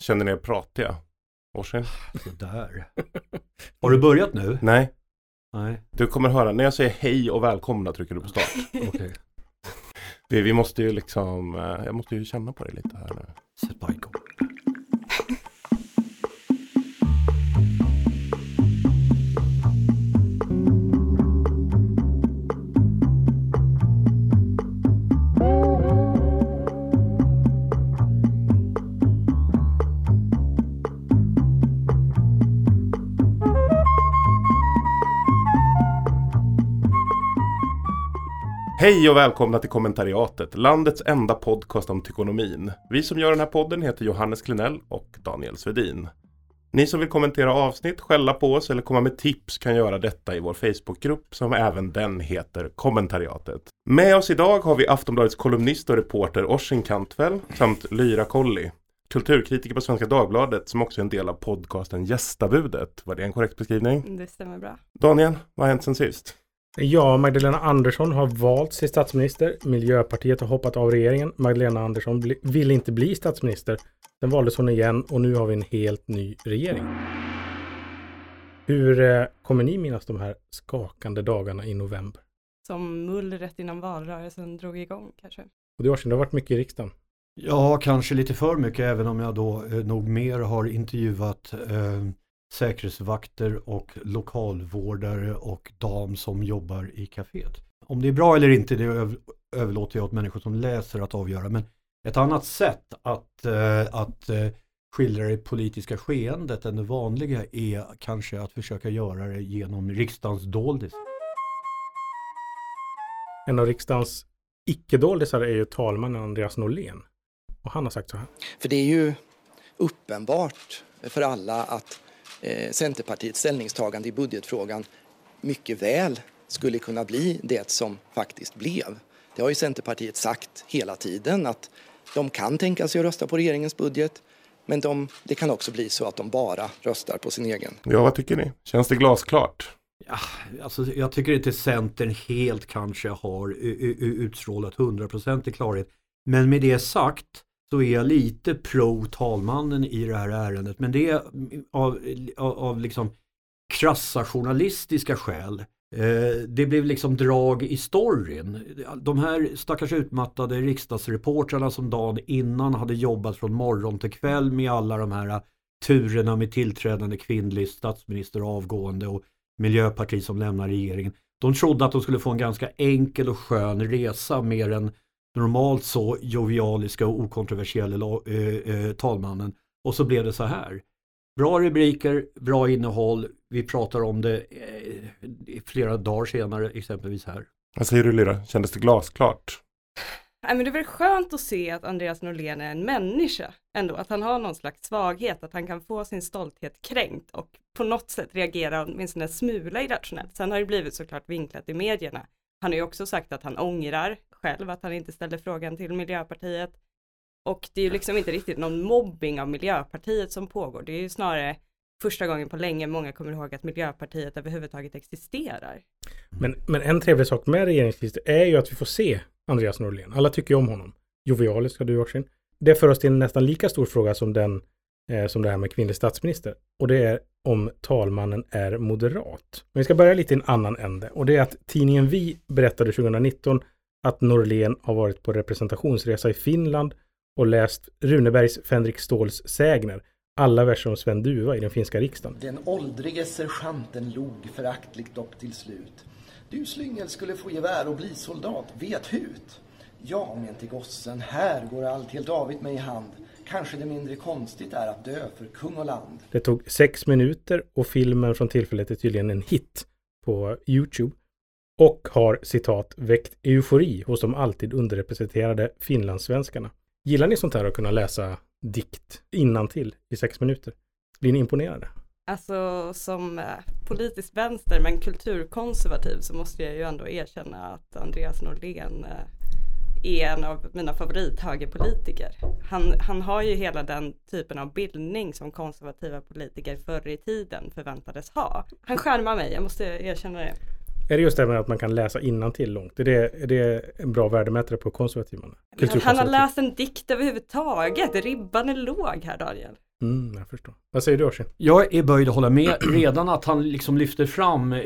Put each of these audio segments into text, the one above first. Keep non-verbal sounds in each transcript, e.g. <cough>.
Känner ni er pratiga? Orsin? Sådär. Har du börjat nu? Nej, Nej, du kommer höra. När jag säger hej och välkomna trycker du på start. <laughs> okej. Det, vi måste ju liksom, eh, jag måste ju känna på det lite här nu. Sätt bara igång. Hej och välkomna till kommentariatet, landets enda podcast om tykonomin. Vi som gör den här podden heter Johannes Klenell och Daniel Svedin. Ni som vill kommentera avsnitt, skälla på oss eller komma med tips kan göra detta i vår Facebookgrupp som även den heter kommentariatet. Med oss idag har vi Aftonbladets kolumnist och reporter Orsin Kantvel samt Lyra Colli. Kulturkritiker på Svenska Dagbladet som också är en del av podcasten Gästabudet. Var det en korrekt beskrivning? Det stämmer bra. Daniel, vad har hänt sen sist? Ja, Magdalena Andersson har valts till statsminister. Miljöpartiet har hoppat av regeringen. Magdalena Andersson bli, vill inte bli statsminister. Sen valdes hon igen och nu har vi en helt ny regering. Hur eh, kommer ni minnas de här skakande dagarna i november? Som mullret innan valrörelsen drog igång kanske. Och det år sedan, det har varit mycket i riksdagen. Ja, kanske lite för mycket även om jag då eh, nog mer har intervjuat eh, säkerhetsvakter och lokalvårdare och dam som jobbar i kaféet. Om det är bra eller inte det öv- överlåter jag åt människor som läser att avgöra. Men ett annat sätt att, eh, att eh, skildra det politiska skeendet än det vanliga är kanske att försöka göra det genom riksdagens doldis. En av riksdagens icke-doldisar är ju talmannen Andreas Norlén. Och han har sagt så här. För det är ju uppenbart för alla att eh, Centerpartiets ställningstagande i budgetfrågan mycket väl skulle kunna bli det som faktiskt blev. Det har ju Centerpartiet sagt hela tiden att de kan tänka sig att rösta på regeringens budget men de, det kan också bli så att de bara röstar på sin egen. Ja, vad tycker ni? Känns det glasklart? Ja, alltså jag tycker inte Centern helt kanske har utstrålat 100% klarhet. Men med det sagt så är jag lite pro talmannen i det här ärendet. Men det är av, av, av liksom krassa journalistiska skäl. Eh, det blev liksom drag i storyn. De här stackars utmattade riksdagsreportrarna som dagen innan hade jobbat från morgon till kväll med alla de här turerna med tillträdande kvinnlig statsminister avgående och Miljöparti som lämnar regeringen. De trodde att de skulle få en ganska enkel och skön resa mer än normalt så jovialiska och okontroversiella la- eh, eh, talmannen. Och så blev det så här. Bra rubriker, bra innehåll. Vi pratar om det eh, flera dagar senare, exempelvis här. Vad säger du Lyra? Kändes det glasklart? Nej, men det är väl skönt att se att Andreas Norlén är en människa ändå, att han har någon slags svaghet, att han kan få sin stolthet kränkt och på något sätt reagera åtminstone en smula irrationellt. Sen har det blivit såklart vinklat i medierna. Han har ju också sagt att han ångrar själv att han inte ställde frågan till Miljöpartiet. Och det är ju liksom inte riktigt någon mobbing av Miljöpartiet som pågår. Det är ju snarare första gången på länge många kommer ihåg att Miljöpartiet överhuvudtaget existerar. Men, men en trevlig sak med regeringslistor är ju att vi får se Andreas Norlén. Alla tycker ju om honom. Jovialisk ska du Orsin. Det för oss till en nästan lika stor fråga som den eh, som det här med kvinnlig statsminister. Och det är om talmannen är moderat. Men vi ska börja lite i en annan ände. Och det är att tidningen Vi berättade 2019 att Norlén har varit på representationsresa i Finland och läst Runebergs Fänrik Ståls sägner. Alla verser om Sven Duva i den finska riksdagen. Den åldrige sergeanten log föraktligt dock till slut. Du slyngel skulle få gevär och bli soldat, vet hut. Ja, men till gossen, här går allt helt avigt mig i hand. Kanske det mindre konstigt är att dö för kung och land. Det tog sex minuter och filmen från tillfället är tydligen en hit på Youtube. Och har citat väckt eufori hos de alltid underrepresenterade finlandssvenskarna. Gillar ni sånt här att kunna läsa dikt till i sex minuter? Blir ni imponerade? Alltså som politiskt politisk vänster men kulturkonservativ så måste jag ju ändå erkänna att Andreas Norlén eh, är en av mina favorithögerpolitiker. Han, han har ju hela den typen av bildning som konservativa politiker förr i tiden förväntades ha. Han skärmar mig, jag måste erkänna det. Är det just det med att man kan läsa till långt? Är det, är det en bra värdemätare på konservativ man? Han, har läst en dikt överhuvudtaget, ribban är låg här Daniel. Mm, jag förstår. Vad säger du Orsin? Jag är böjd att hålla med. <clears throat> Redan att han liksom lyfter fram eh,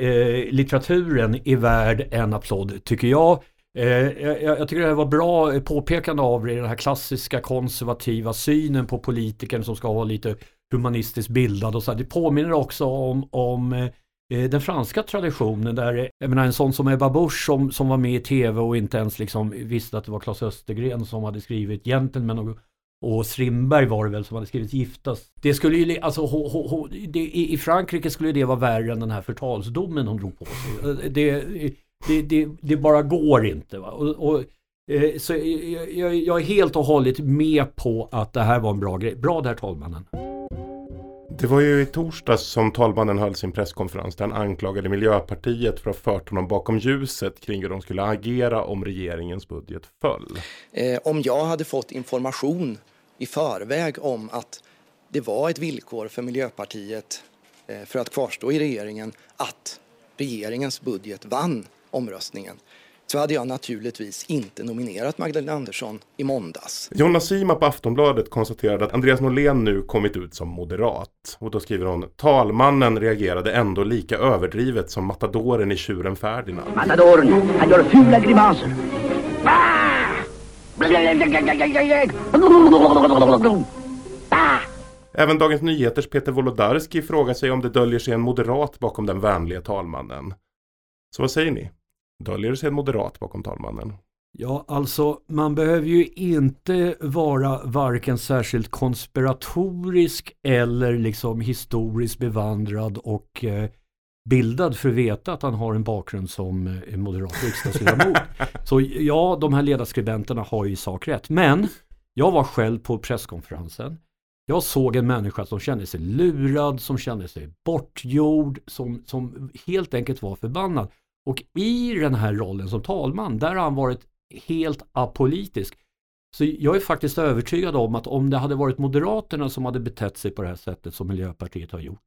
litteraturen är värd en applåd tycker jag. Eh, jag, jag tycker det var bra påpekande av det, den här klassiska konservativa synen på politikern som ska vara lite humanistiskt bildad och så. Det påminner också om, om eh, Eh, den franska traditionen där, jag menar en sån som Ebba Busch som, som var med i tv och inte ens liksom visste att det var Claes Östergren som hade skrivit Gentlemen och, och Strindberg var det väl som hade skrivit Giftas. Det skulle ju, alltså ho, ho, ho, det, i, i Frankrike skulle det vara värre än den här förtalsdomen hon drog på sig. Eh, det, det, det, det bara går inte. Va? Och, och eh, så jag, jag, är helt och hållet med på att det här var en bra grej. Bra där talmannen. Det var ju i torsdags som talmannen höll sin presskonferens där han anklagade Miljöpartiet för att ha fört honom bakom ljuset kring hur de skulle agera om regeringens budget föll. Eh, om jag hade fått information i förväg om att det var ett villkor för Miljöpartiet eh, för att kvarstå i regeringen att regeringens budget vann omröstningen så hade jag naturligtvis inte nominerat Magdalena Andersson i måndags. Jonas Sima på Aftonbladet konstaterade att Andreas Norlén nu kommit ut som moderat. Och då skriver hon Talmannen reagerade ändå lika överdrivet som matadoren i tjuren Ferdinand. Matadoren, han gör fula grimaser. Även Dagens Nyheters Peter Wolodarski frågar sig om det döljer sig en moderat bakom den vänliga talmannen. Så vad säger ni? Döljer sig en moderat bakom talmannen? Ja, alltså man behöver ju inte vara varken särskilt konspiratorisk eller liksom historiskt bevandrad och eh, bildad för att veta att han har en bakgrund som eh, moderat riksdagsledamot. <laughs> Så ja, de här ledarskribenterna har ju i sak rätt. Men jag var själv på presskonferensen. Jag såg en människa som kände sig lurad, som kände sig bortgjord, som, som helt enkelt var förbannad. Och i den här rollen som talman, där har han varit helt apolitisk. Så jag är faktiskt övertygad om att om det hade varit Moderaterna som hade betett sig på det här sättet som Miljöpartiet har gjort,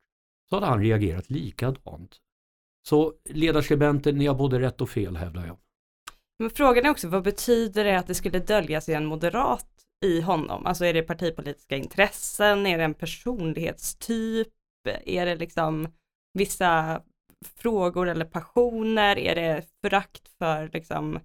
så hade han reagerat likadant. Så ledarskribenter, ni har både rätt och fel hävdar jag. Men frågan är också, vad betyder det att det skulle döljas i en moderat i honom? Alltså är det partipolitiska intressen, är det en personlighetstyp, är det liksom vissa frågor eller passioner? Är det förakt för liksom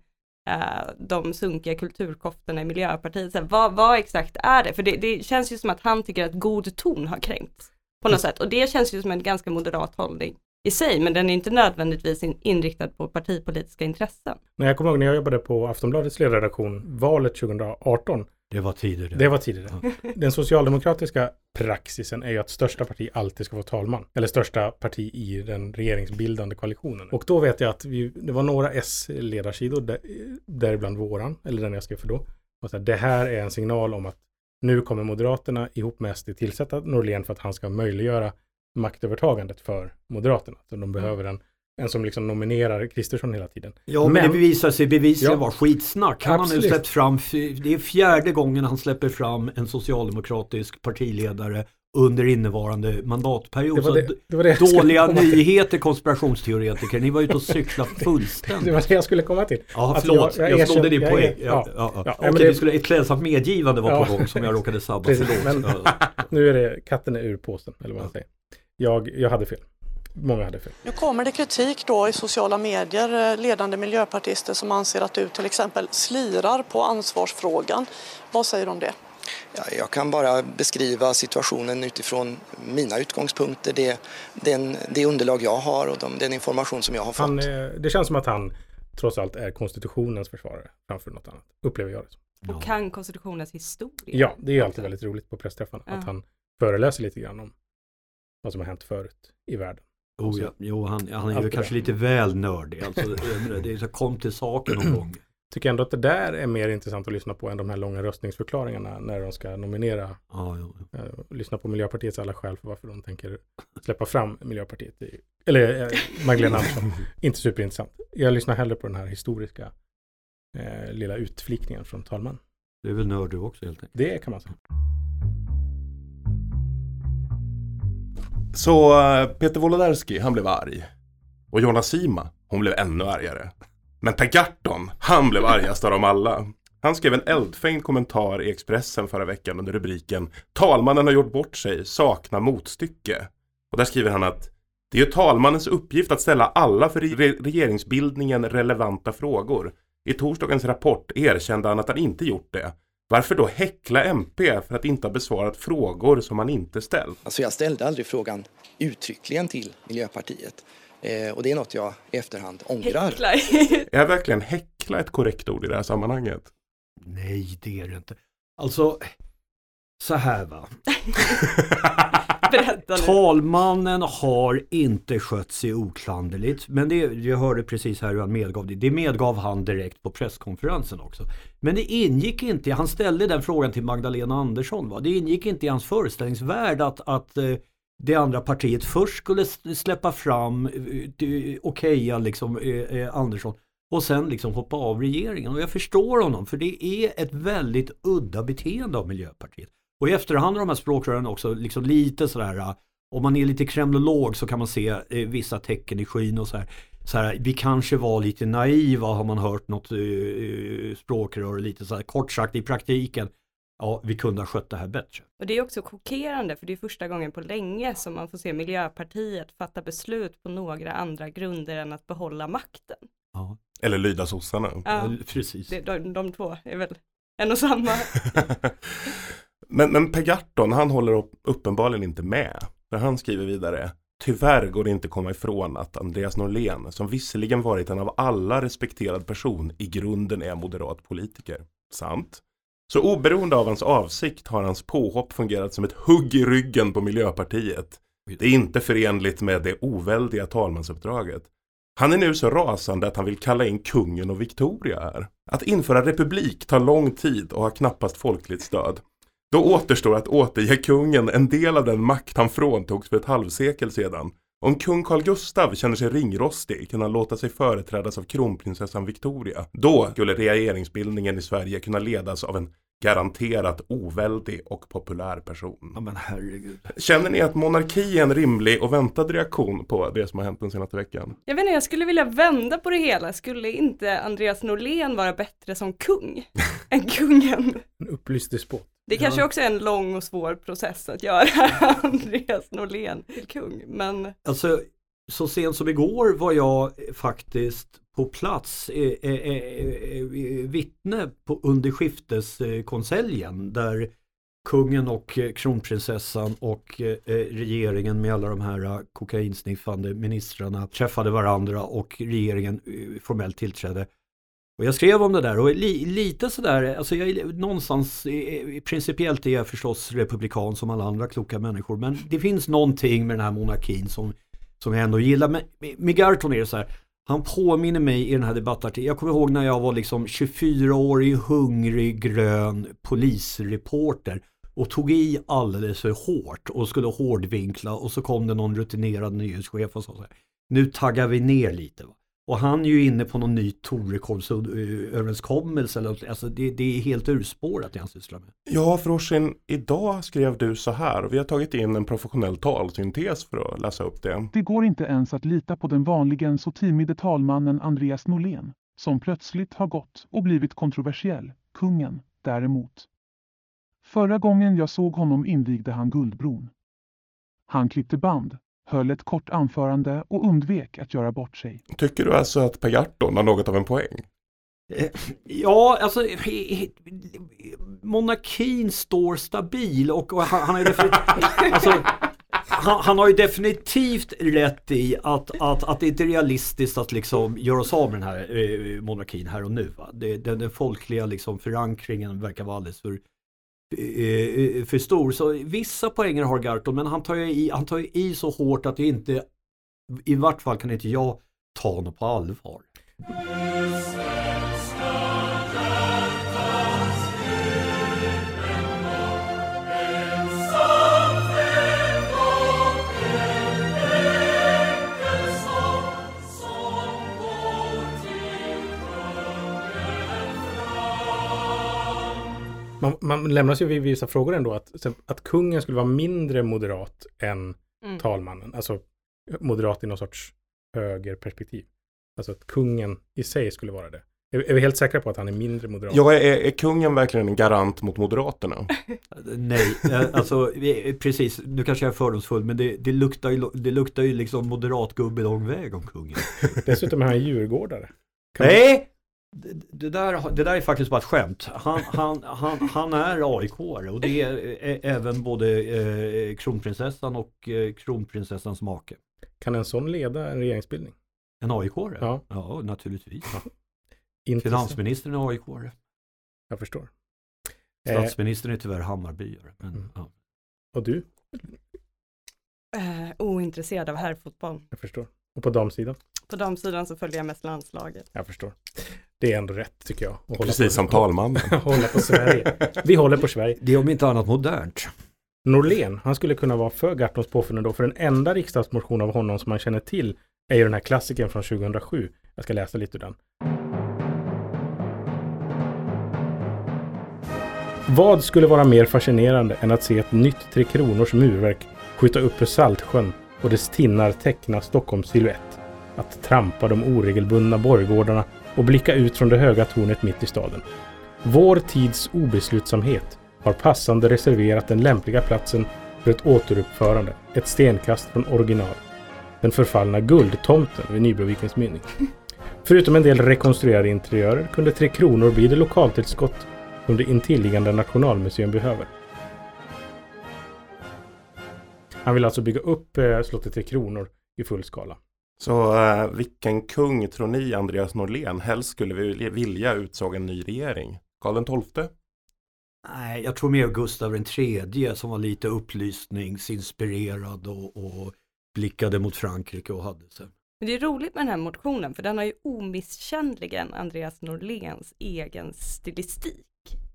eh, de sunkiga kulturkoftorna i Miljöpartiet? Så vad, vad, exakt är det? För det, det, känns ju som att han tycker att god ton har kränkt på något sätt och det känns ju som en ganska moderat hållning i sig, men den är inte nödvändigtvis inriktad på partipolitiska intressen. Nej, jag kommer ihåg när jag jobbade på Aftonbladets ledarredaktion valet 2018 det var tidigare. Det var tidigare. Den socialdemokratiska praxisen är ju att största parti alltid ska vara talman. Eller största parti i den regeringsbildande koalitionen. Och då vet jag att vi, det var några S-ledarsidor, där, däribland våran, eller den jag skrev för då. Och så här, det här är en signal om att nu kommer Moderaterna ihop med SD tillsätta Norlén för att han ska möjliggöra maktövertagandet för Moderaterna. Så de behöver en en som liksom nominerar Kristersson hela tiden. Ja men, men det bevisar sig bevisligen ja, vara skitsnack. Han absolut. har nu släppt fram, det är fjärde gången han släpper fram en socialdemokratisk partiledare under innevarande mandatperiod. Det det, det var det dåliga nyheter konspirationsteoretiker. Ni var ute och cyklade <laughs> fullständigt. Det var det jag skulle komma till. Ja, förlåt. Jag, jag, jag slog din poäng. Ja, ja, ja. Okej, okay, det skulle, ett klädsamt medgivande var på gång som jag råkade sabba. <laughs> Precis, men, <laughs> nu är det katten är ur påsen, eller vad man säger. Jag, jag hade fel många hade fel. Nu kommer det kritik då i sociala medier, eh, ledande miljöpartister som anser att du till exempel slirar på ansvarsfrågan. Vad säger du om det? Ja, jag kan bara beskriva situationen utifrån mina utgångspunkter, det, den, det underlag jag har och de, den information som jag har fått. Han, det känns som att han trots allt är konstitutionens försvarare framför något annat, upplever jag det Och kan konstitutionens historia. Ja, det är alltid väldigt roligt på pressträffarna, ja. att han föreläser lite grann om vad som har hänt förut i världen. Oh, ja. Jo, han, han är ju kanske lite väl nördig. Alltså, det är så kom till saken någon <clears throat> gång. Tycker ändå att det där är mer intressant att lyssna på än de här långa röstningsförklaringarna när de ska nominera. Ah, jo. Uh, lyssna på Miljöpartiets alla skäl för varför de tänker släppa fram Miljöpartiet. I, eller uh, Magdalena Andersson. <laughs> Inte superintressant. Jag lyssnar hellre på den här historiska uh, lilla utflikningen från talman. Det är väl nörd du också helt enkelt. Det kan man säga. Så eh, Peter Wolodarski, han blev arg. Och Jonna Sima, hon blev ännu argare. Men Per Gahrton, han blev argast av dem alla. Han skrev en eldfängd kommentar i Expressen förra veckan under rubriken Talmannen har gjort bort sig, saknar motstycke. Och där skriver han att det är ju talmannens uppgift att ställa alla för re regeringsbildningen relevanta frågor. I torsdagens rapport erkände han att han inte gjort det. Varför då häckla MP för att inte ha besvarat frågor som han inte ställt? Alltså jag ställde aldrig frågan uttryckligen till Miljöpartiet. Eh, och det är något jag i efterhand ångrar. Häcklar. Är verkligen häckla ett korrekt ord i det här sammanhanget? Nej, det är det inte. Alltså, så här va. <laughs> <laughs> Berätta nu. Talmannen har inte skött sig oklanderligt. Men det, jag hörde precis här hur han medgav det. Det medgav han direkt på presskonferensen också. Men det ingick inte, han ställde den frågan till Magdalena Andersson. Va? Det ingick inte i hans föreställningsvärld att, att eh, det andra partiet först skulle släppa fram, eh, okeja liksom eh, eh, Andersson och sen liksom hoppa av regeringen. Och jag förstår honom för det är ett väldigt udda beteende av Miljöpartiet. Och i efterhand har de här språkrören också liksom lite sådär, eh, om man är lite kremlolog så kan man se eh, vissa tecken i skyn och så här. Så här, vi kanske var lite naiva har man hört något eh, språkrör lite så här, kort sagt i praktiken. Ja, vi kunde ha skött det här bättre. Och det är också chockerande för det är första gången på länge som man får se Miljöpartiet fatta beslut på några andra grunder än att behålla makten. Ja, Eller lyda sossarna. Ja, precis. det, de, de två är väl en och samma. <laughs> <laughs> men, men Per Gahrton, han håller upp- uppenbarligen inte med. För han skriver vidare. Tyvärr går det inte komma ifrån att Andreas Norlén, som visserligen varit en av alla respekterad person, i grunden är moderat politiker. Sant. Så oberoende av hans avsikt har hans påhopp fungerat som ett hugg i ryggen på Miljöpartiet. Det är inte förenligt med det oväldiga talmansuppdraget. Han är nu så rasande att han vill kalla in kungen och Victoria här. Att införa republik tar lång tid och har knappast folkligt stöd. Då återstår att återge kungen en del av den makt han fråntogs för ett halvsekel sedan. Om kung Carl Gustav känner sig ringrostig kan han låta sig företrädas av kronprinsessan Victoria. Då skulle regeringsbildningen i Sverige kunna ledas av en garanterat oväldig och populär person. Ja men herregud. Känner ni att monarki är en rimlig och väntad reaktion på det som har hänt den senaste veckan? Jag vet inte, jag skulle vilja vända på det hela. Skulle inte Andreas Norlén vara bättre som kung <laughs> än kungen? En upplyst despot. Det kanske Ja. också är en lång och svår process att göra <laughs> Andreas Norlén till kung, men Alltså, så sent som igår var jag faktiskt på plats, eh eh, eh, eh, vittne på, under skifteskonseljen där kungen och eh, kronprinsessan och eh, regeringen med alla de här kokainsniffande ministrarna träffade varandra och regeringen eh, formellt tillträdde. Och jag skrev om det där och li, lite sådär, alltså jag, är någonstans, eh, principiellt är jag förstås republikan som alla andra kloka människor men det finns någonting med den här monarkin som, som jag ändå gillar. Men med- med Garton är det så här, han påminner mig i den här debattartikeln, jag kommer ihåg när jag var liksom 24-årig hungrig grön polisreporter och tog i alldeles för hårt och skulle hårdvinkla och så kom det någon rutinerad nyhetschef och sa så här, nu taggar vi ner lite. Va? Och han är ju inne på någon ny Torekovsöverenskommelse. Alltså det, det är helt urspårat det han sysslar med. Ja, Froshin, idag skrev du så här och vi har tagit in en professionell talsyntes för att läsa upp det. Det går inte ens att lita på den vanligen så timide talmannen Andreas Norlén, som plötsligt har gått och blivit kontroversiell, kungen däremot. Förra gången jag såg honom invigde han Guldbron. Han klippte band, höll ett kort anförande och undvek att göra bort sig. Tycker du alltså att Per Gahrton har något av en poäng? Eh, Ja, alltså he- he- monarkin står stabil och, och han, han, <laughs> alltså, han, han har ju definitivt rätt i att, att, att det inte är realistiskt att liksom göra oss av med den här eh, monarkin här och nu. Va? Det, den, den folkliga liksom förankringen verkar vara alldeles för, Eh, eh, för stor. Så vissa poänger har Garton men han tar, ju i, han tar ju i så hårt att det inte, i vart fall kan inte jag ta honom på allvar. Man, man lämnas ju vid vissa frågor ändå. Att, att kungen skulle vara mindre moderat än mm. talmannen. Alltså moderat i någon sorts högerperspektiv. Alltså att kungen i sig skulle vara det. Är, är vi helt säkra på att han är mindre moderat? Ja, är, är kungen verkligen en garant mot Moderaterna? <laughs> Nej, eh, alltså precis, nu kanske jag är fördomsfull men det, det, luktar, ju, det luktar ju liksom moderatgubbe lång väg om kungen. <laughs> Dessutom är han djurgårdare. Kan Nej! Det, där, det där är faktiskt bara ett skämt. Han, han, han, han är aik och det är även både eh, kronprinsessan och eh, kronprinsessans make. Kan en sån leda en regeringsbildning? En aik Ja. ja, naturligtvis. Finansministern är aik Jag förstår. Eh, Statsministern är tyvärr Hammarbyare. Men, Mm. ja. och du? Eh, ointresserad av herrfotboll. Jag förstår. Och på damsidan? På damsidan så följer jag mest landslaget. Jag förstår. Det är ändå rätt tycker jag. att hålla Precis på, som talmannen. <laughs> hålla på Sverige. Vi håller på Sverige. Det är om inte annat modernt. Norlén, han skulle kunna vara för Gartons påfund ändå, för den enda riksdagsmotion av honom som man känner till är ju den här klassikern från 2007. Jag ska läsa lite ur den. Vad skulle vara mer fascinerande än att se ett nytt Tre Kronors murverk skjuta upp ur Saltsjön och dess tinnar teckna Stockholms silhuett? Att trampa de oregelbundna borggårdarna och blicka ut från det höga tornet mitt i staden. Vår tids obeslutsamhet har passande reserverat den lämpliga platsen för ett återuppförande, ett stenkast från original. Den förfallna Guldtomten vid Nybrovikens mynning. Förutom en del rekonstruerade interiörer kunde Tre Kronor bli det lokaltillskott som det intilliggande Nationalmuseum behöver. Han vill alltså bygga upp eh, slottet Tre Kronor i full skala. Så eh, vilken kung tror ni, Andreas Norlén, helst skulle vi vilja utsåg en ny regering? Karl XII? Nej, jag tror mer Gustav III som var lite upplysningsinspirerad och, och blickade mot Frankrike och hade sig. Men det är roligt med den här motionen för den har ju omisskännligen Andreas Norléns egen stilistik.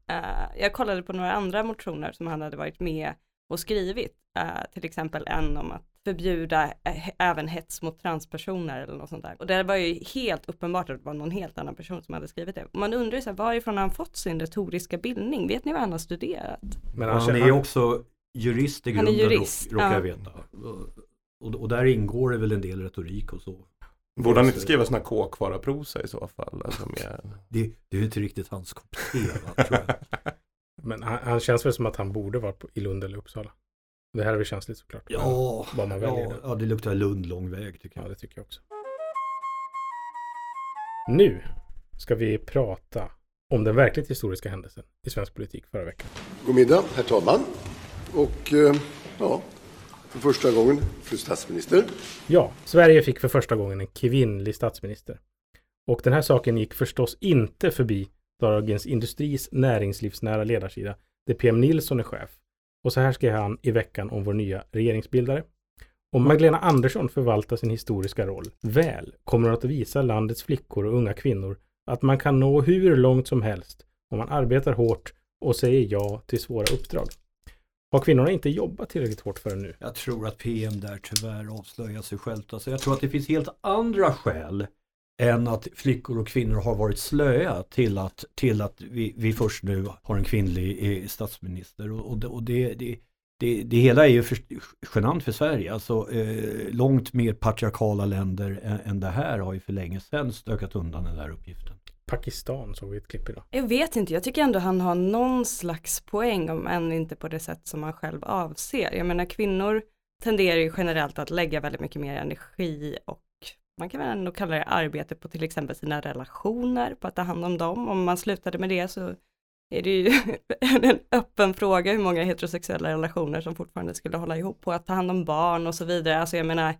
Eh, jag kollade på några andra motioner som han hade varit med och skrivit. Eh, till exempel en om att förbjuda eh, även hets mot transpersoner eller något sånt där. Och det var ju helt uppenbart att det var någon helt annan person som hade skrivit det. Man undrar ju så här, varifrån har han fått sin retoriska bildning? Vet ni vad han har studerat? Men Han är också jurist i Han är grunden jurist, råkar ja. jag veta. Och, och där ingår det väl en del retorik och så. Borde han inte skriva sådana kåkvaraprosa i så fall? Alltså med... Det, det är inte riktigt hans kopp tror jag. <laughs> Men han, han känns väl som att han borde vara på, i Lund eller Uppsala. Det här är väl känsligt såklart. Ja, Vad man väljer. ja, ja, det luktar Lund lång väg tycker Ja, jag. det tycker jag också. Nu ska vi prata om den verkligt historiska händelsen i svensk politik förra veckan. God middag, herr talman. Och eh, ja, för första gången fru statsminister. Ja, Sverige fick för första gången en kvinnlig statsminister. Och den här saken gick förstås inte förbi Dagens Industris näringslivsnära ledarsida, där PM Nilsson är chef. Och så här skrev han i veckan om vår nya regeringsbildare. Om Magdalena Andersson förvaltar sin historiska roll väl kommer hon att visa landets flickor och unga kvinnor att man kan nå hur långt som helst om man arbetar hårt och säger ja till svåra uppdrag. Har kvinnorna inte jobbat tillräckligt hårt förrän nu? Jag tror att PM där tyvärr avslöjar sig självt. Alltså jag tror att det finns helt andra skäl än att flickor och kvinnor har varit slöa till att, till att vi, vi först nu har en kvinnlig eh, statsminister. Och, och, det, och det, det, det, det hela är ju för, genant för Sverige. Alltså eh, långt mer patriarkala länder än, än det här har ju för länge sedan stökat undan den där uppgiften. Pakistan såg vi ett klipp idag. Jag vet inte, jag tycker ändå han har någon slags poäng om än inte på det sätt som han själv avser. Jag menar kvinnor tenderar ju generellt att lägga väldigt mycket mer energi och man kan väl ändå kalla det arbete på till exempel sina relationer, på att ta hand om dem. Om man slutade med det så är det ju <laughs> en öppen fråga hur många heterosexuella relationer som fortfarande skulle hålla ihop på att ta hand om barn och så vidare. Alltså jag menar,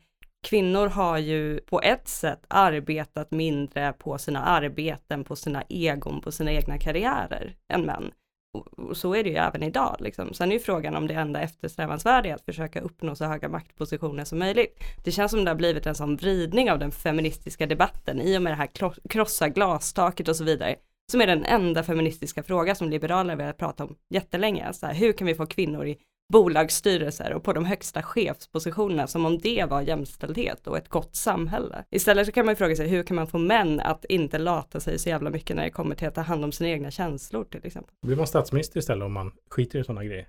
kvinnor har ju på ett sätt arbetat mindre på sina arbeten, på sina egon, på sina egna karriärer än män. Och- så är det ju även idag. Liksom. Sen är ju frågan om det enda eftersträvansvärda är att försöka uppnå så höga maktpositioner som möjligt. Det känns som det har blivit en sån vridning av den feministiska debatten i och med det här krossa glastaket och så vidare. Som är den enda feministiska fråga som liberaler velat prata om jättelänge. Så här, hur kan vi få kvinnor i bolagsstyrelser och på de högsta chefspositionerna som om det var jämställdhet och ett gott samhälle. Istället så kan man ju fråga sig hur kan man få män att inte lata sig så jävla mycket när det kommer till att ta hand om sina egna känslor till exempel. Blir man statsminister istället om man skiter i sådana grejer?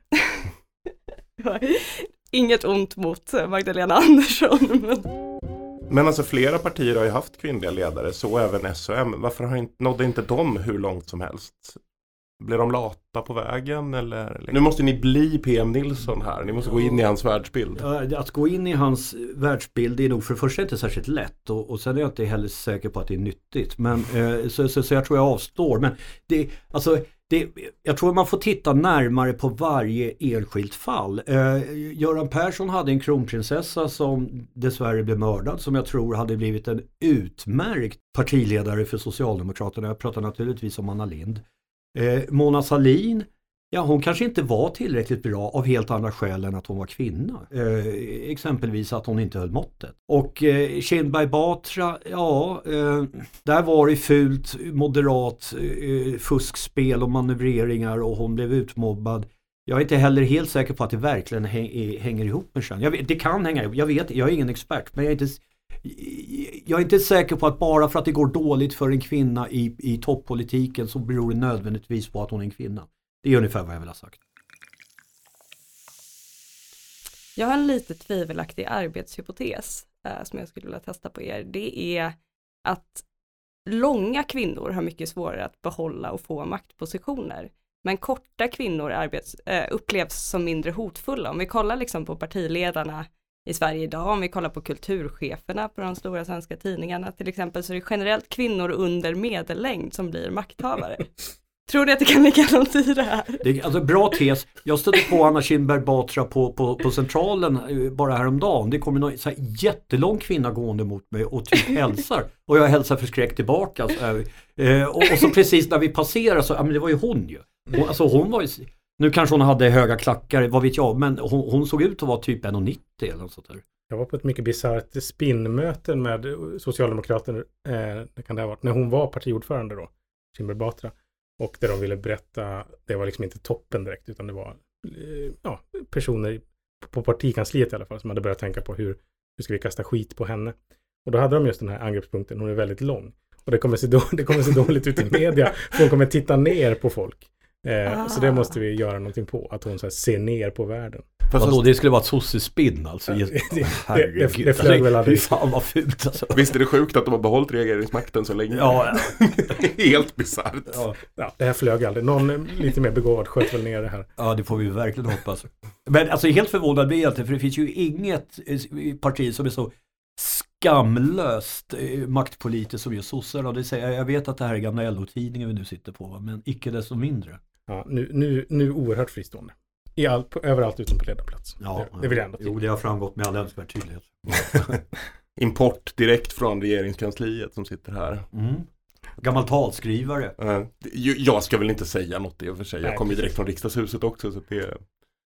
<laughs> Inget ont mot Magdalena Andersson. Men... Men alltså flera partier har ju haft kvinnliga ledare, så även SOM. Varför har inte, nådde inte de hur långt som helst? Blir de lata på vägen eller? Nu måste ni bli PM Nilsson här. Ni måste gå in i hans världsbild. Att gå in i hans världsbild är nog för det första inte särskilt lätt och, och sen är jag inte heller säker på att det är nyttigt. Men, eh, så, så, så, jag tror jag avstår. Men det, alltså, det, jag tror man får titta närmare på varje enskilt fall. Eh, Göran Persson hade en kronprinsessa som dessvärre blev mördad som jag tror hade blivit en utmärkt partiledare för Socialdemokraterna. Jag pratar naturligtvis om Anna Lind. Eh, Mona Sahlin, ja hon kanske inte var tillräckligt bra av helt andra skäl än att hon var kvinna. Eh, exempelvis att hon inte höll måttet. Och eh, Kinberg Batra, ja eh, där var det fult, moderat eh, fuskspel och manövreringar och hon blev utmobbad. Jag är inte heller helt säker på att det verkligen hänger ihop med kön. det kan hänga ihop, jag vet, jag är ingen expert men jag är inte jag är inte säker på att bara för att det går dåligt för en kvinna i, i toppolitiken så beror det nödvändigtvis på att hon är en kvinna. Det är ungefär vad jag vill ha sagt. Jag har en lite tvivelaktig arbetshypotes äh, som jag skulle vilja testa på er. Det är att långa kvinnor har mycket svårare att behålla och få maktpositioner. Men korta kvinnor arbets, äh, upplevs som mindre hotfulla. Om vi kollar liksom på partiledarna i Sverige idag, om vi kollar på kulturcheferna på de stora svenska tidningarna till exempel, så är det generellt kvinnor under medellängd som blir makthavare. <laughs> Tror ni att det kan ligga något i det här? Det, alltså bra tes. Jag stötte på Anna Kinberg Batra på, på, på Centralen eh, bara häromdagen. Det kommer en jättelång kvinna gående mot mig och typ <laughs> hälsar. Och jag hälsar förskräckt tillbaka. Så eh, och, och, så precis när vi passerar så, ja men det var ju hon ju. Hon, alltså hon var ju nu kanske hon hade höga klackar, vad vet jag, men hon, hon såg ut att vara typ 1,90 eller något sånt där. Jag var på ett mycket bisarrt spinnmöte med Socialdemokraterna, eh, det kan det ha varit, när hon var partiordförande då, Kimber Batra. Och där de ville berätta, det var liksom inte toppen direkt, utan det var eh, ja, personer på partikansliet i alla fall som hade börjat tänka på hur, hur ska vi kasta skit på henne. Och då hade de just den här angreppspunkten, hon är väldigt lång. Och det kommer se, då, <laughs> det kommer se dåligt ut i media, för hon kommer titta ner på folk. Eh, ah. Så det måste vi göra någonting på, att hon så här, ser ner på världen. Vadå, det skulle vara ett sossespinn alltså? <laughs> Det, Herregud. Det, det flög väl aldrig. Fan vad fult alltså. Visst är det sjukt att de har behållit regeringsmakten så länge? Ja. <laughs> Helt bisarrt. Ja. ja. det här flög aldrig. Någon lite mer begåvad sköt väl ner det här. Ja, det får vi verkligen hoppas. Men alltså helt förvånad blir jag inte, för det finns ju inget eh, parti som är så skamlöst eh, maktpolitiskt som just sossarna. jag vet att det här är gamla LO-tidningen vi nu sitter på, men icke desto mindre. Ja, nu, nu, nu oerhört fristående. I all, på, överallt utom på ledarplats. Ja, det, det vill jag ändå Jo, det har framgått med all önskvärd tydlighet. <laughs> Import direkt från regeringskansliet som sitter här. Mm. Gammal talskrivare. Uh, jag ska väl inte säga något i och för sig. Jag kommer ju direkt från riksdagshuset också. Så det,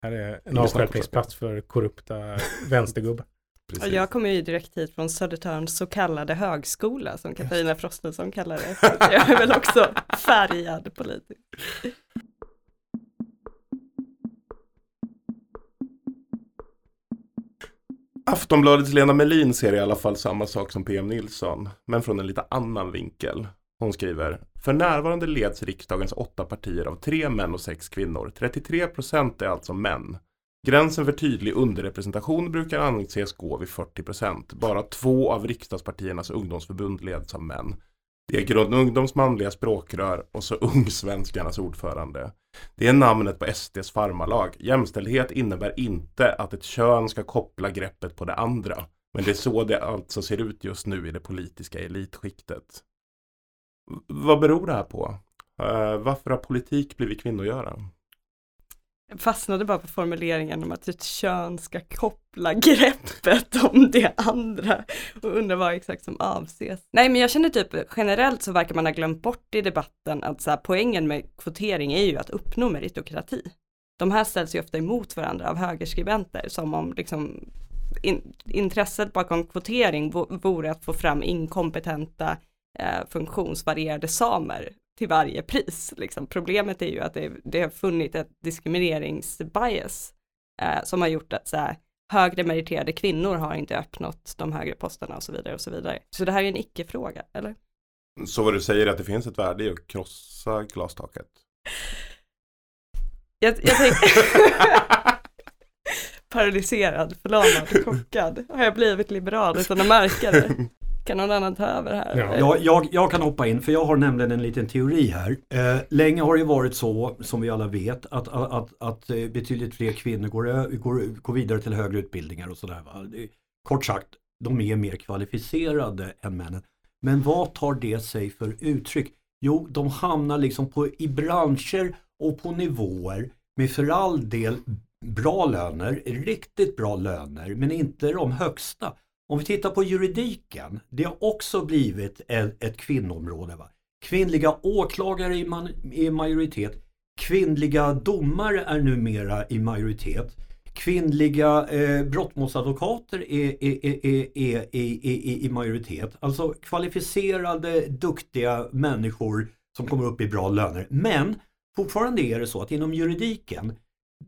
här är en avstjälpningsplats för korrupta <laughs> vänstergubbar. Precis. Jag kommer ju direkt hit från Södertörns så kallade högskola som Katarina Frostenson kallar det. Jag är väl också färgad politiskt. Aftonbladets Lena Melin ser i alla fall samma sak som PM Nilsson, men från en lite annan vinkel. Hon skriver För närvarande leds riksdagens åtta partier av tre män och sex kvinnor. 33 procent är alltså män. Gränsen för tydlig underrepresentation brukar anses gå vid 40 procent. Bara två av riksdagspartiernas ungdomsförbund leds av män. Det är Grund Ungdoms manliga språkrör och så Ungsvenskarnas ordförande. Det är namnet på SDs farmalag. Jämställdhet innebär inte att ett kön ska koppla greppet på det andra. Men det är så det alltså ser ut just nu i det politiska elitskiktet. Vad beror det här på? Uh, varför har politik blivit kvinnogöra? Jag fastnade bara på formuleringen om att ett kön ska koppla greppet om det andra och undrar vad exakt som avses. Nej men jag känner typ generellt så verkar man ha glömt bort i debatten att så här, poängen med kvotering är ju att uppnå meritokrati. De här ställs ju ofta emot varandra av högerskribenter som om liksom in, intresset bakom kvotering vore att få fram inkompetenta eh, funktionsvarierade samer till varje pris. Liksom. Problemet är ju att det, det har funnits ett diskrimineringsbias eh, som har gjort att så här, högre meriterade kvinnor har inte uppnått de högre posterna och så vidare och så vidare. Så det här är en icke-fråga, eller? Så vad du säger är att det finns ett värde i att krossa glastaket? Jag, jag tänker... <laughs> paralyserad, förlamad, chockad. Har jag blivit liberal utan att märka det? <laughs> Kan någon annan ta över här? Ja. Jag, jag, jag, kan hoppa in för jag har nämligen en liten teori här. Eh, länge har det varit så, som vi alla vet, att, att, att, att eh, betydligt fler kvinnor går, går, går vidare till högre utbildningar och sådär. Kort sagt, de är mer kvalificerade än männen. Men vad tar det sig för uttryck? Jo, de hamnar liksom på, i branscher och på nivåer med för all del bra löner, riktigt bra löner, men inte de högsta. Om vi tittar på juridiken, det har också blivit ett, ett kvinnoområde. Va? Kvinnliga åklagare är, man, i majoritet, kvinnliga domare är numera i majoritet. Kvinnliga eh, brottmålsadvokater är, är, är, är, är, i majoritet. Alltså kvalificerade, duktiga människor som kommer upp i bra löner. Men fortfarande är det så att inom juridiken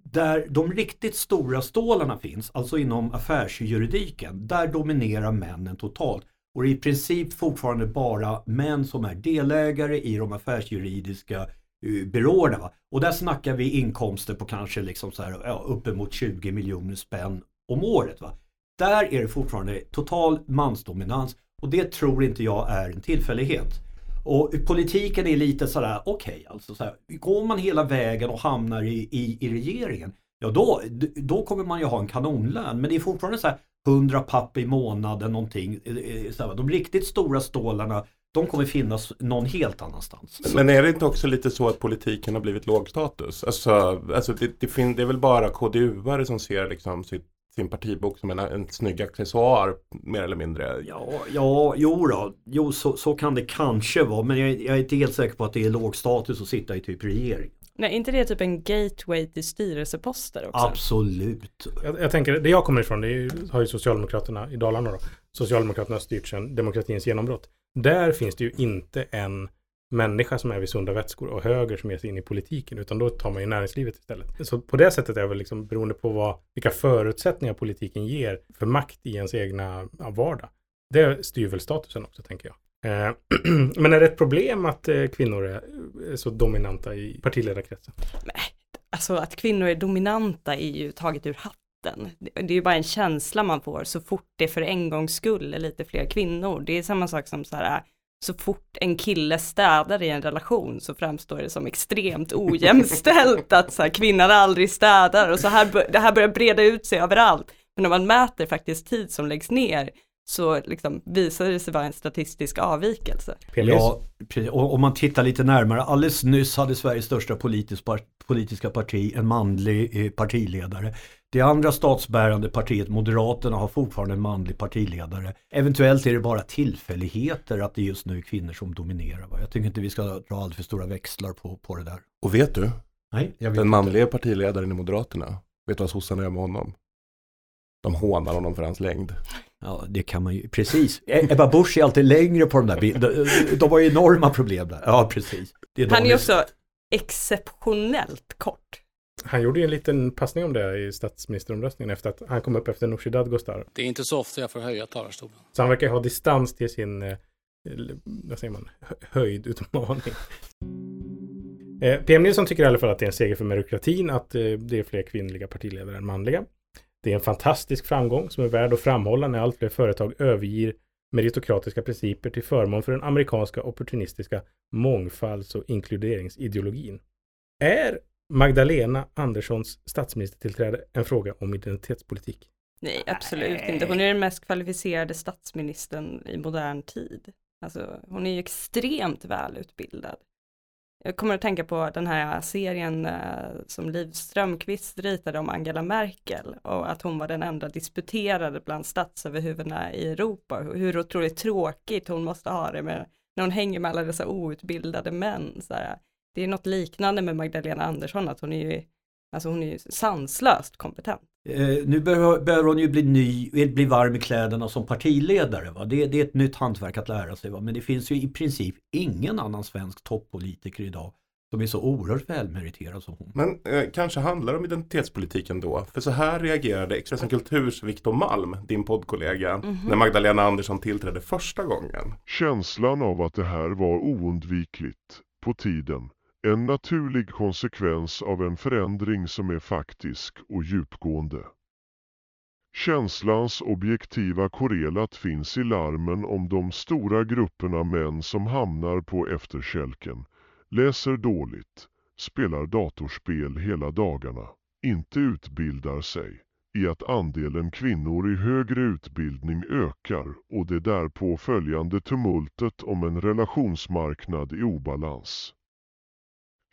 där de riktigt stora stålarna finns, alltså inom affärsjuridiken, där dominerar männen totalt. Och det är i princip fortfarande bara män som är delägare i de affärsjuridiska eh, byråerna. byråerna. Och där snackar vi inkomster på kanske liksom så här, ja, uppemot 20 miljoner spänn om året. Va? Där är det fortfarande total mansdominans och det tror inte jag är en tillfällighet. Och politiken är lite sådär, okej okay, alltså så här, går man hela vägen och hamnar i, i, i regeringen, ja då, då kommer man ju ha en kanonlön. Men det är fortfarande så här 100 papp i månaden någonting. Eh, eh de riktigt stora stålarna, de kommer finnas någon helt annanstans. Men är det inte också lite så att politiken har blivit lågstatus? Alltså, alltså det, det, det är väl bara KDU-are som ser liksom sitt sin partibok som en, en snygg accessoar mer eller mindre. Ja, ja jo då. Jo, så, så kan det kanske vara. Men jag, jag är inte helt säker på att det är låg status att sitta i typ regering. Nej, inte det typ en gateway till styrelseposter också? Absolut. Jag, jag tänker, det jag kommer ifrån, det är, har ju Socialdemokraterna i Dalarna då. Socialdemokraterna har styrt sedan demokratins genombrott. Där finns det ju inte en människa som är vid sunda vätskor och höger som ger sig in i politiken, utan då tar man ju näringslivet istället. Så på det sättet är väl liksom beroende på vad, vilka förutsättningar politiken ger för makt i ens egna vardag. Det styr väl statusen också, tänker jag. Eh, <clears throat> men är det ett problem att eh, kvinnor är så dominanta i partiledarkretsen? Nej, alltså att kvinnor är dominanta är ju taget ur hatten. Det är ju bara en känsla man får så fort det för en gångs skull är lite fler kvinnor. Det är samma sak som så här, så fort en kille städar i en relation så framstår det som extremt ojämställt att så här, kvinnan aldrig städar och så här, det här börjar breda ut sig överallt. Men om man mäter faktiskt tid som läggs ner så liksom visar det sig vara en statistisk avvikelse. Ja, om man tittar lite närmare, alldeles nyss hade Sveriges största politiska parti en manlig eh, partiledare. Det andra statsbärande partiet, Moderaterna, har fortfarande en manlig partiledare. Eventuellt är det bara tillfälligheter att det just nu är kvinnor som dominerar. Jag tycker inte vi ska dra allt för stora växlar på, på det där. Och vet du? Nej, jag vet Den manliga partiledaren i Moderaterna, vet du vad sossarna gör med honom? De hånar honom för hans längd. Ja, det kan man ju, precis. E- Ebba Busch är alltid längre på de där bilderna. De har ju enorma problem där. Ja, precis. Är Han är också exceptionellt kort. Han gjorde ju en liten passning om det i statsministeromröstningen efter att han kom upp efter Nooshi Dadgostar. Det är inte så ofta jag får höja talarstolen. Så han verkar ha distans till sin, eh, vad säger man, höjdutmaning. <laughs> Eh, PM Nilsson tycker i alla fall att det är en seger för meritokratin att eh, det är fler kvinnliga partiledare än manliga. Det är en fantastisk framgång som är värd att framhålla när allt fler företag överger meritokratiska principer till förmån för den amerikanska opportunistiska mångfalds och inkluderingsideologin. Är Magdalena Anderssons statsministertillträde en fråga om identitetspolitik? Nej, absolut Nej. inte. Hon är den mest kvalificerade statsministern i modern tid. Alltså, hon är ju extremt välutbildad. Jag kommer att tänka på den här serien eh, som Liv Strömquist ritade om Angela Merkel och att hon var den enda disputerade bland statsöverhuvudena i Europa. Hur otroligt tråkigt hon måste ha det med när hon hänger med alla dessa outbildade män. Så här. Det är något liknande med Magdalena Andersson, att hon är ju, alltså hon är ju sanslöst kompetent. Eh, nu behöver hon ju bli ny, bli varm i kläderna som partiledare. Va? Det, det är ett nytt hantverk att lära sig. Va? Men det finns ju i princip ingen annan svensk toppolitiker idag som är så oerhört välmeriterad som hon. Men eh, kanske handlar det om identitetspolitiken då? För så här reagerade Expressen Kulturs Viktor Malm, din poddkollega, mm -hmm. när Magdalena Andersson tillträdde första gången. Känslan av att det här var oundvikligt, på tiden, en naturlig konsekvens av en förändring som är faktisk och djupgående. Känslans objektiva korrelat finns i larmen om de stora grupperna män som hamnar på efterkälken, läser dåligt, spelar datorspel hela dagarna, inte utbildar sig, i att andelen kvinnor i högre utbildning ökar och det därpå följande tumultet om en relationsmarknad i obalans.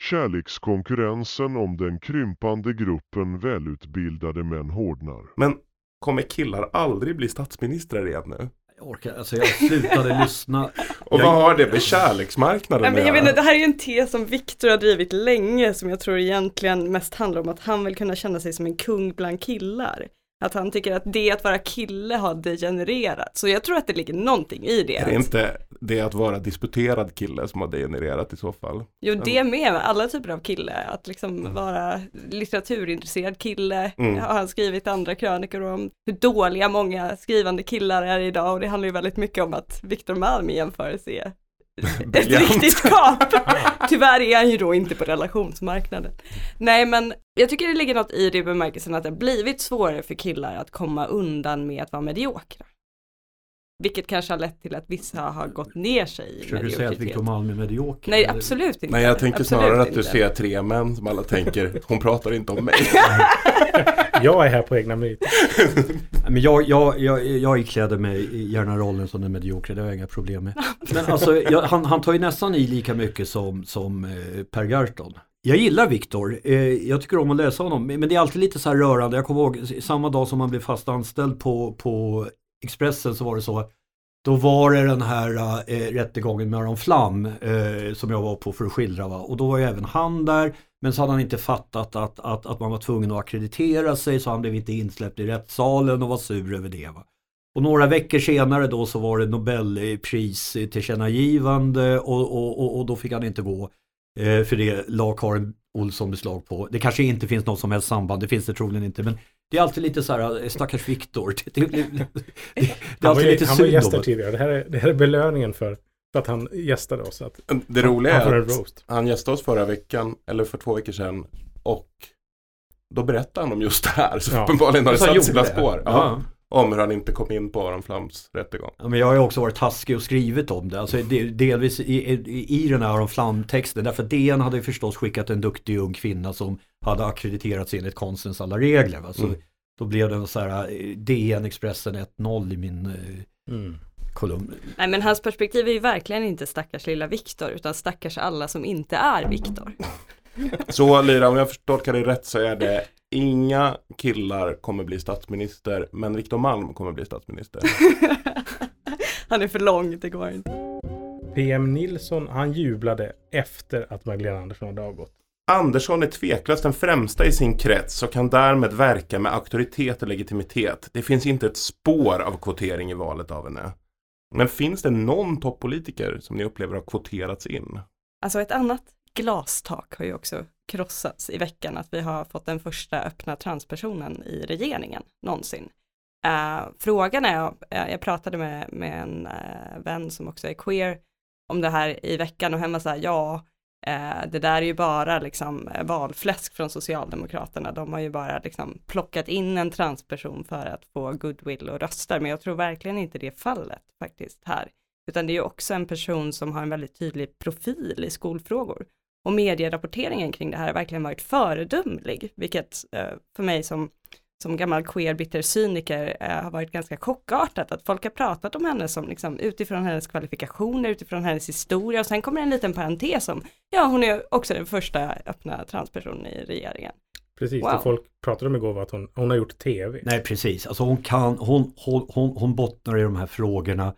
Kärlekskonkurrensen om den krympande gruppen välutbildade män hårdnar. Men kommer killar aldrig bli statsministrar igen nu? Jag orkar, alltså jag slutade lyssna. <laughs> Och jag, vad har det med kärleksmarknaden Nej, men jag att göra? det här är ju en tes som Viktor har drivit länge som jag tror egentligen mest handlar om att han vill kunna känna sig som en kung bland killar. Att han tycker att det att vara kille har degenererat. Så jag tror att det ligger någonting i det. Är det inte det att vara disputerad kille som har degenererat i så fall? Jo det med, alla typer av kille. Att liksom Mm. vara litteraturintresserad kille. Mm. Har han skrivit andra krönikor om hur dåliga många skrivande killar är idag. Och det handlar ju väldigt mycket om att Viktor Malm i jämförelse är ett riktigt skap. Tyvärr är han ju då inte på relationsmarknaden. Nej men jag tycker det ligger något i det bemärkelsen att det har blivit svårare för killar att komma undan med att vara mediokra. Vilket kanske har lett till att vissa har gått ner sig i försöker du säga att. Viktor Malm är medioker? Nej Eller- absolut inte. Nej jag tänker Absolut snarare att du inte. ser tre män som alla tänker, hon pratar inte om mig. <laughs> Jag är här på egna meriter. Men jag, jag, jag, jag ikläder mig gärna rollen som den mediokre, det har jag inga problem med. Men alltså, jag, han, han tar ju nästan i lika mycket som, som eh, Per Gahrton. Jag gillar Viktor, eh, jag tycker om att läsa honom, men det är alltid lite så här rörande. Jag kommer ihåg samma dag som han blev fast anställd på, på Expressen så var det så. Då var det den här eh, rättegången med Aron Flam eh, som jag var på för att skildra. Va? Och då var ju även han där. Men så hade han inte fattat att, att, att man var tvungen att akkreditera sig så han blev inte insläppt i rättssalen och var sur över det. Va? Och några veckor senare då så var det Nobelpris tillkännagivande och, och, och, och då fick han inte gå. Eh, för det la Karin Olsson beslag på. Det kanske inte finns något som helst samband, det finns det troligen inte. Men det är alltid lite så här, eh, stackars Viktor. <laughs> Det, det, det, det, det är Han var, alltid lite han var synd gäst om här det. tidigare. Det här, är, det här är belöningen för, för att han gästade oss. Att Det roliga han är att roast. han gästade oss förra veckan, eller för två veckor sedan, och då berättade han om just det här. Så Ja. uppenbarligen har det han satt sina spår. Ja. Ja. Om hur han inte kom in på Aron Flams rättegång. Ja, men jag har ju också varit taskig och skrivit om det. Alltså det, delvis i, i, i den här Aron Flam-texten. Därför att DN hade ju förstås skickat en duktig ung kvinna som hade ackrediterats enligt konstens alla regler. Va? Så Mm. Då blev det så här eh, DN Expressen 1-0 i min eh, Mm. kolumn. Nej men hans perspektiv är ju verkligen inte stackars lilla Viktor utan stackars alla som inte är Viktor. <laughs> Så Lyra, om jag tolkar dig rätt så är det inga killar kommer bli statsminister, men Viktor Malm kommer bli statsminister. <laughs> Han är för lång, det går inte. PM Nilsson, han jublade efter att Magdalena Andersson hade avgått. Andersson är tveklöst den främsta i sin krets och kan därmed verka med auktoritet och legitimitet. Det finns inte ett spår av kvotering i valet av henne. Men finns det någon toppolitiker som ni upplever har kvoterats in? Alltså ett annat glastak har ju också krossats i veckan att vi har fått den första öppna transpersonen i regeringen någonsin. Uh, frågan är, eh, jag pratade med, med en uh, vän som också är queer om det här i veckan och hemma här, ja, Eh, det där är ju bara liksom eh, valfläsk från Socialdemokraterna. De har ju bara liksom plockat in en transperson för att få goodwill och röster, men jag tror verkligen inte det är fallet faktiskt här. Utan det är ju också en person som har en väldigt tydlig profil i skolfrågor. Och medierapporteringen kring det här har verkligen varit föredömlig, vilket eh, för mig som, som gammal queer bitter cyniker eh, har varit ganska chockartat att folk har pratat om henne som liksom utifrån hennes kvalifikationer, utifrån hennes historia och sen kommer en liten parentes om, ja hon är också den första öppna transpersonen i regeringen. Precis, Wow. det folk pratade om igår var att hon, hon har gjort tv. Nej precis, alltså hon kan, hon, hon, hon, hon bottnar i de här frågorna.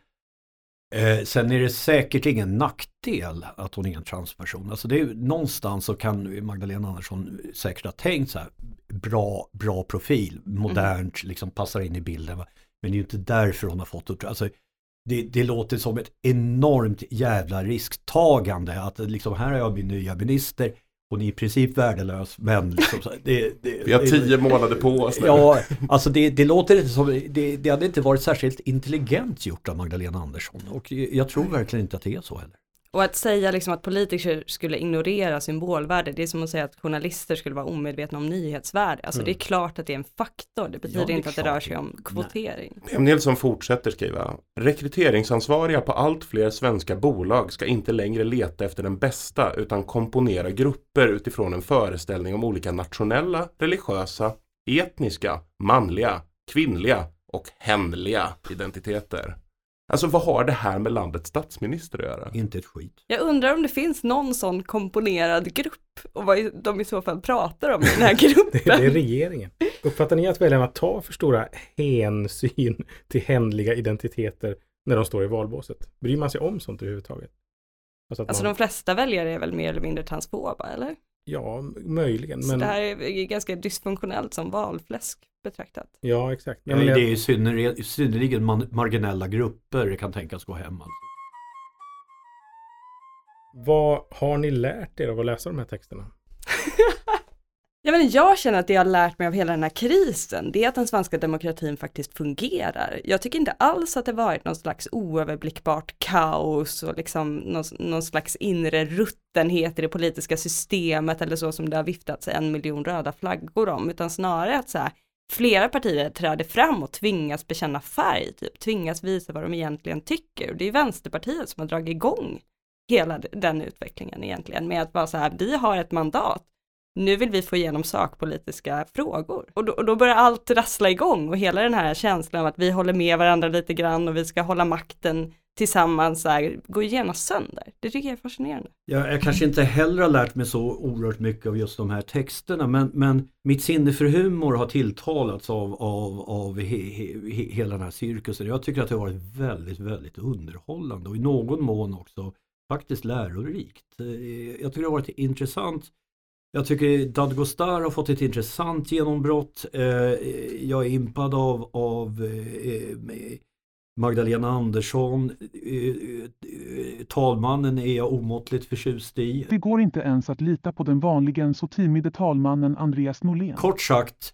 Eh, sen är det säkert ingen nackdel att hon är en transperson. Alltså det är, någonstans så kan Magdalena Andersson säkert ha tänkt så här, bra, bra profil, modernt, liksom passar in i bilden. Men det är ju inte därför hon har fått uppdrag. Alltså, det, det låter som ett enormt jävla risktagande att liksom, här har jag min nya minister, hon är i princip värdelös, men liksom, det, det, Vi har tio månader på oss nu. Ja, alltså det, det låter inte som, det, det hade inte varit särskilt intelligent gjort av Magdalena Andersson och jag tror verkligen inte att det är så heller. Och att säga liksom att politiker skulle ignorera symbolvärde, det är som att säga att journalister skulle vara omedvetna om nyhetsvärde. Alltså Mm. det är klart att det är en faktor, det betyder Ja, det inte att det rör sig om kvotering. PM Nilsson fortsätter skriva. Rekryteringsansvariga på allt fler svenska bolag ska inte längre leta efter den bästa utan komponera grupper utifrån en föreställning om olika nationella, religiösa, etniska, manliga, kvinnliga och hemliga identiteter. Alltså vad har det här med landets statsminister att göra? Inte ett skit. Jag undrar om det finns någon sån komponerad grupp och vad de i så fall pratar om i den här <laughs> gruppen. Det, det är regeringen. Uppfattar ni att väljarna tar för stora hänsyn till hemliga identiteter när de står i valbåset? Bryr man sig om sånt överhuvudtaget? Alltså att Alltså man, de flesta väljare är väl mer eller mindre transfoba, eller? Ja, möjligen. Så Men, det här är ganska dysfunktionellt som valfläsk betraktat. Ja, exakt. Ja, men det är synnerligen, synnerligen man, marginella grupper det kan tänkas gå hem. Alltså. Vad har ni lärt er av att läsa de här texterna? Jag, vet inte, jag känner att det jag har lärt mig av hela den här krisen, det är att den svenska demokratin faktiskt fungerar. Jag tycker inte alls att det varit någon slags oöverblickbart kaos och liksom någon, någon slags inre ruttenhet i det politiska systemet eller så som det har viftats en miljon röda flaggor om, utan snarare att så här, flera partier träder fram och tvingas bekänna färg, typ tvingas visa vad de egentligen tycker. Och det är Vänsterpartiet som har dragit igång hela den utvecklingen egentligen med att vara så här, vi har ett mandat, nu vill vi få igenom sakpolitiska frågor. Och då, och då börjar allt rassla igång och hela den här känslan av att vi håller med varandra lite grann och vi ska hålla makten tillsammans så här, går genast sönder. Det tycker jag är fascinerande. Jag, jag kanske inte heller har lärt mig så oerhört mycket av just de här texterna men, men mitt sinne för humor har tilltalats av, av, av he, he, he, hela den här cirkusen. Jag tycker att det har varit väldigt, väldigt underhållande och i någon mån också faktiskt lärorikt. Eh, jag tycker det har varit intressant. Jag tycker Dadgostar har fått ett intressant genombrott. Eh, jag är impad av, av eh, Magdalena Andersson. Eh, eh, Talmannen är jag omåttligt förtjust i. Det går inte ens att lita på den vanligen så timide talmannen Andreas Norlén. Kort sagt,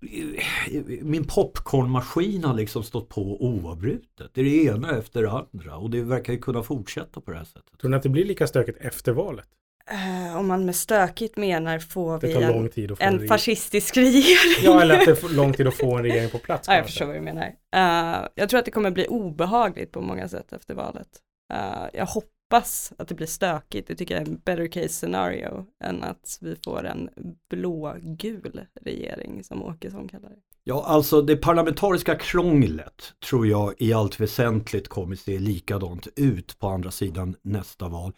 eh, min popcornmaskin har liksom stått på oavbrutet. Det är det ena efter det andra och det verkar ju kunna fortsätta på det här sättet. Tror ni att det blir lika stökigt efter valet? Eh, om man med stökigt menar får Det vi tar en, lång tid att få en en fascistisk regering. Ja, eller att det får lång tid att få en regering på plats. <laughs> Ja, jag förstår vad du menar. Eh, jag tror att det kommer bli obehagligt på många sätt efter valet. Eh, jag hoppas att det blir stökigt, det tycker jag är en better case scenario än att vi får en blågul regering som Åkesson kallar det. Ja, alltså det parlamentariska krånglet tror jag i allt väsentligt kommer se likadant ut på andra sidan nästa val.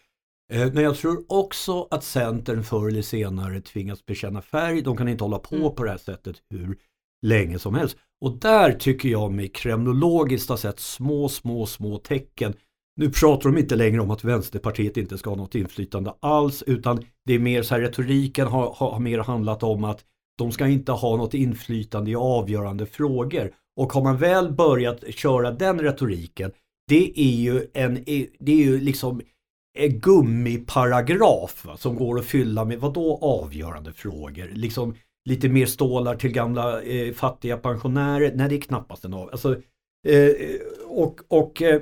Eh, Men jag tror också att Centern förr eller senare tvingas bekänna färg. De kan inte hålla på på det här sättet hur länge som helst. Och där tycker jag mig kremlologiskt ha sett små, små, små tecken. Nu pratar de inte längre om att Vänsterpartiet inte ska ha något inflytande alls utan det är mer så här retoriken har, har, mer handlat om att de ska inte ha något inflytande i avgörande frågor. Och har man väl börjat köra den retoriken, det är ju en, det är ju liksom Eh, gummiparagraf va, som går att fylla med vadå avgörande frågor? Liksom lite mer stålar till gamla eh, fattiga pensionärer? Nej, det är knappast en av. Alltså, eh, och och eh,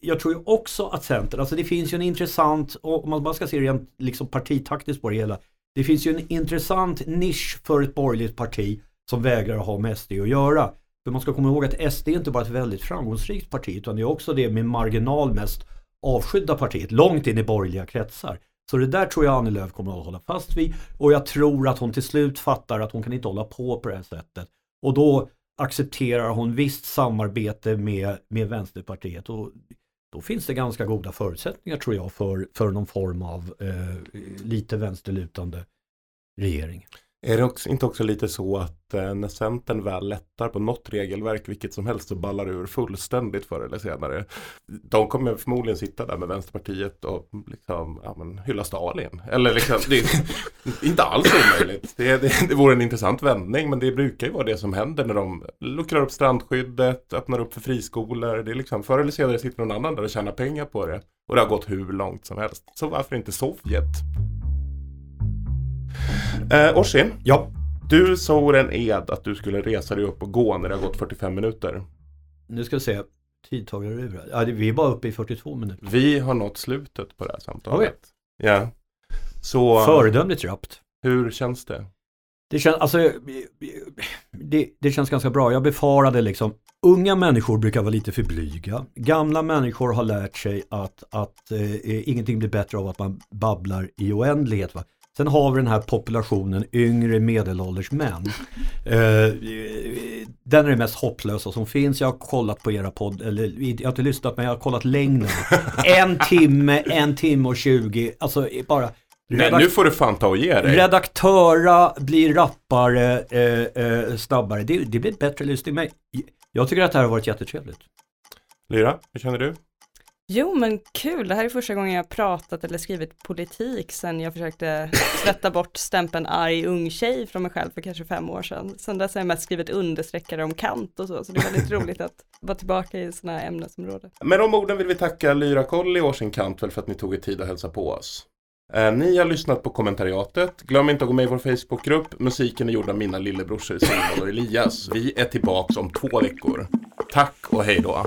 jag tror ju också att Centern, alltså det finns ju en intressant, om man bara ska se rent liksom partitaktiskt på det hela, det finns ju en intressant nisch för ett borgerligt parti som vägrar ha med SD att göra. För man ska komma ihåg att SD är inte bara ett väldigt framgångsrikt parti utan det är också det med marginal mest avskydda partiet långt in i borgerliga kretsar. Så det där tror jag Annie Lööf kommer att hålla fast vid och jag tror att hon till slut fattar att hon kan inte hålla på på det här sättet. Och då accepterar hon visst samarbete med, med Vänsterpartiet och då finns det ganska goda förutsättningar tror jag för, för någon form av eh, lite vänsterlutande regering. Är det också, inte också lite så att eh, när Centern väl lättar på något regelverk, vilket som helst, så ballar ur fullständigt förr eller senare. De kommer förmodligen sitta där med Vänsterpartiet och liksom, ja, men, hylla Stalin. Eller liksom, det är <laughs> inte alls omöjligt. Det, det, det vore en intressant vändning, men det brukar ju vara det som händer när de luckrar upp strandskyddet, öppnar upp för friskolor. Det är liksom, förr eller senare sitter någon annan där och tjänar pengar på det. Och det har gått hur långt som helst. Så varför inte Sovjet? Eh, Orsin, ja. du svor en ed att du skulle resa dig upp och gå när det har gått 45 minuter. Nu ska vi se. tidtagare ur. Ja, vi är bara uppe i 42 minuter. Vi har nått slutet på det här samtalet. Oj. Ja. Så Föredömligt rappt. hur känns det? Det känns, alltså, det, det känns ganska bra. Jag befarade liksom, unga människor brukar vara lite för blyga. Gamla människor har lärt sig att, att eh, ingenting blir bättre av att man babblar i oändlighet. Va? Sen har vi den här populationen yngre medelålders män. <laughs> Eh, den är det mest hopplösa som finns. Jag har kollat på era podd, eller jag har inte lyssnat men jag har kollat längden. <laughs> En timme, en timme och tjugo. Alltså bara Nej, nu får du fan ta och ge dig. Redaktöra blir rappare eh, eh, snabbare. Det, det blir bättre lyssning. Men jag tycker att det här har varit jättetrevligt. Lyra, hur känner du? Jo men kul, det här är första gången jag pratat eller skrivit politik sen jag försökte tvätta bort stämpeln arg ung tjej från mig själv för kanske fem år sedan. Sen dess har jag mest skrivit understreckare om Kant och så, så det är väldigt roligt att vara tillbaka i sådana här ämnesområden. Med de orden vill vi tacka Lyra Kolli och Årsin kant för att ni tog er tid att hälsa på oss. Eh, ni har lyssnat på kommentariatet. Glöm inte att gå med i vår Facebookgrupp. Musiken är gjord av mina lillebrorsor Simon och Elias. Vi är tillbaks om två veckor. Tack och hej då.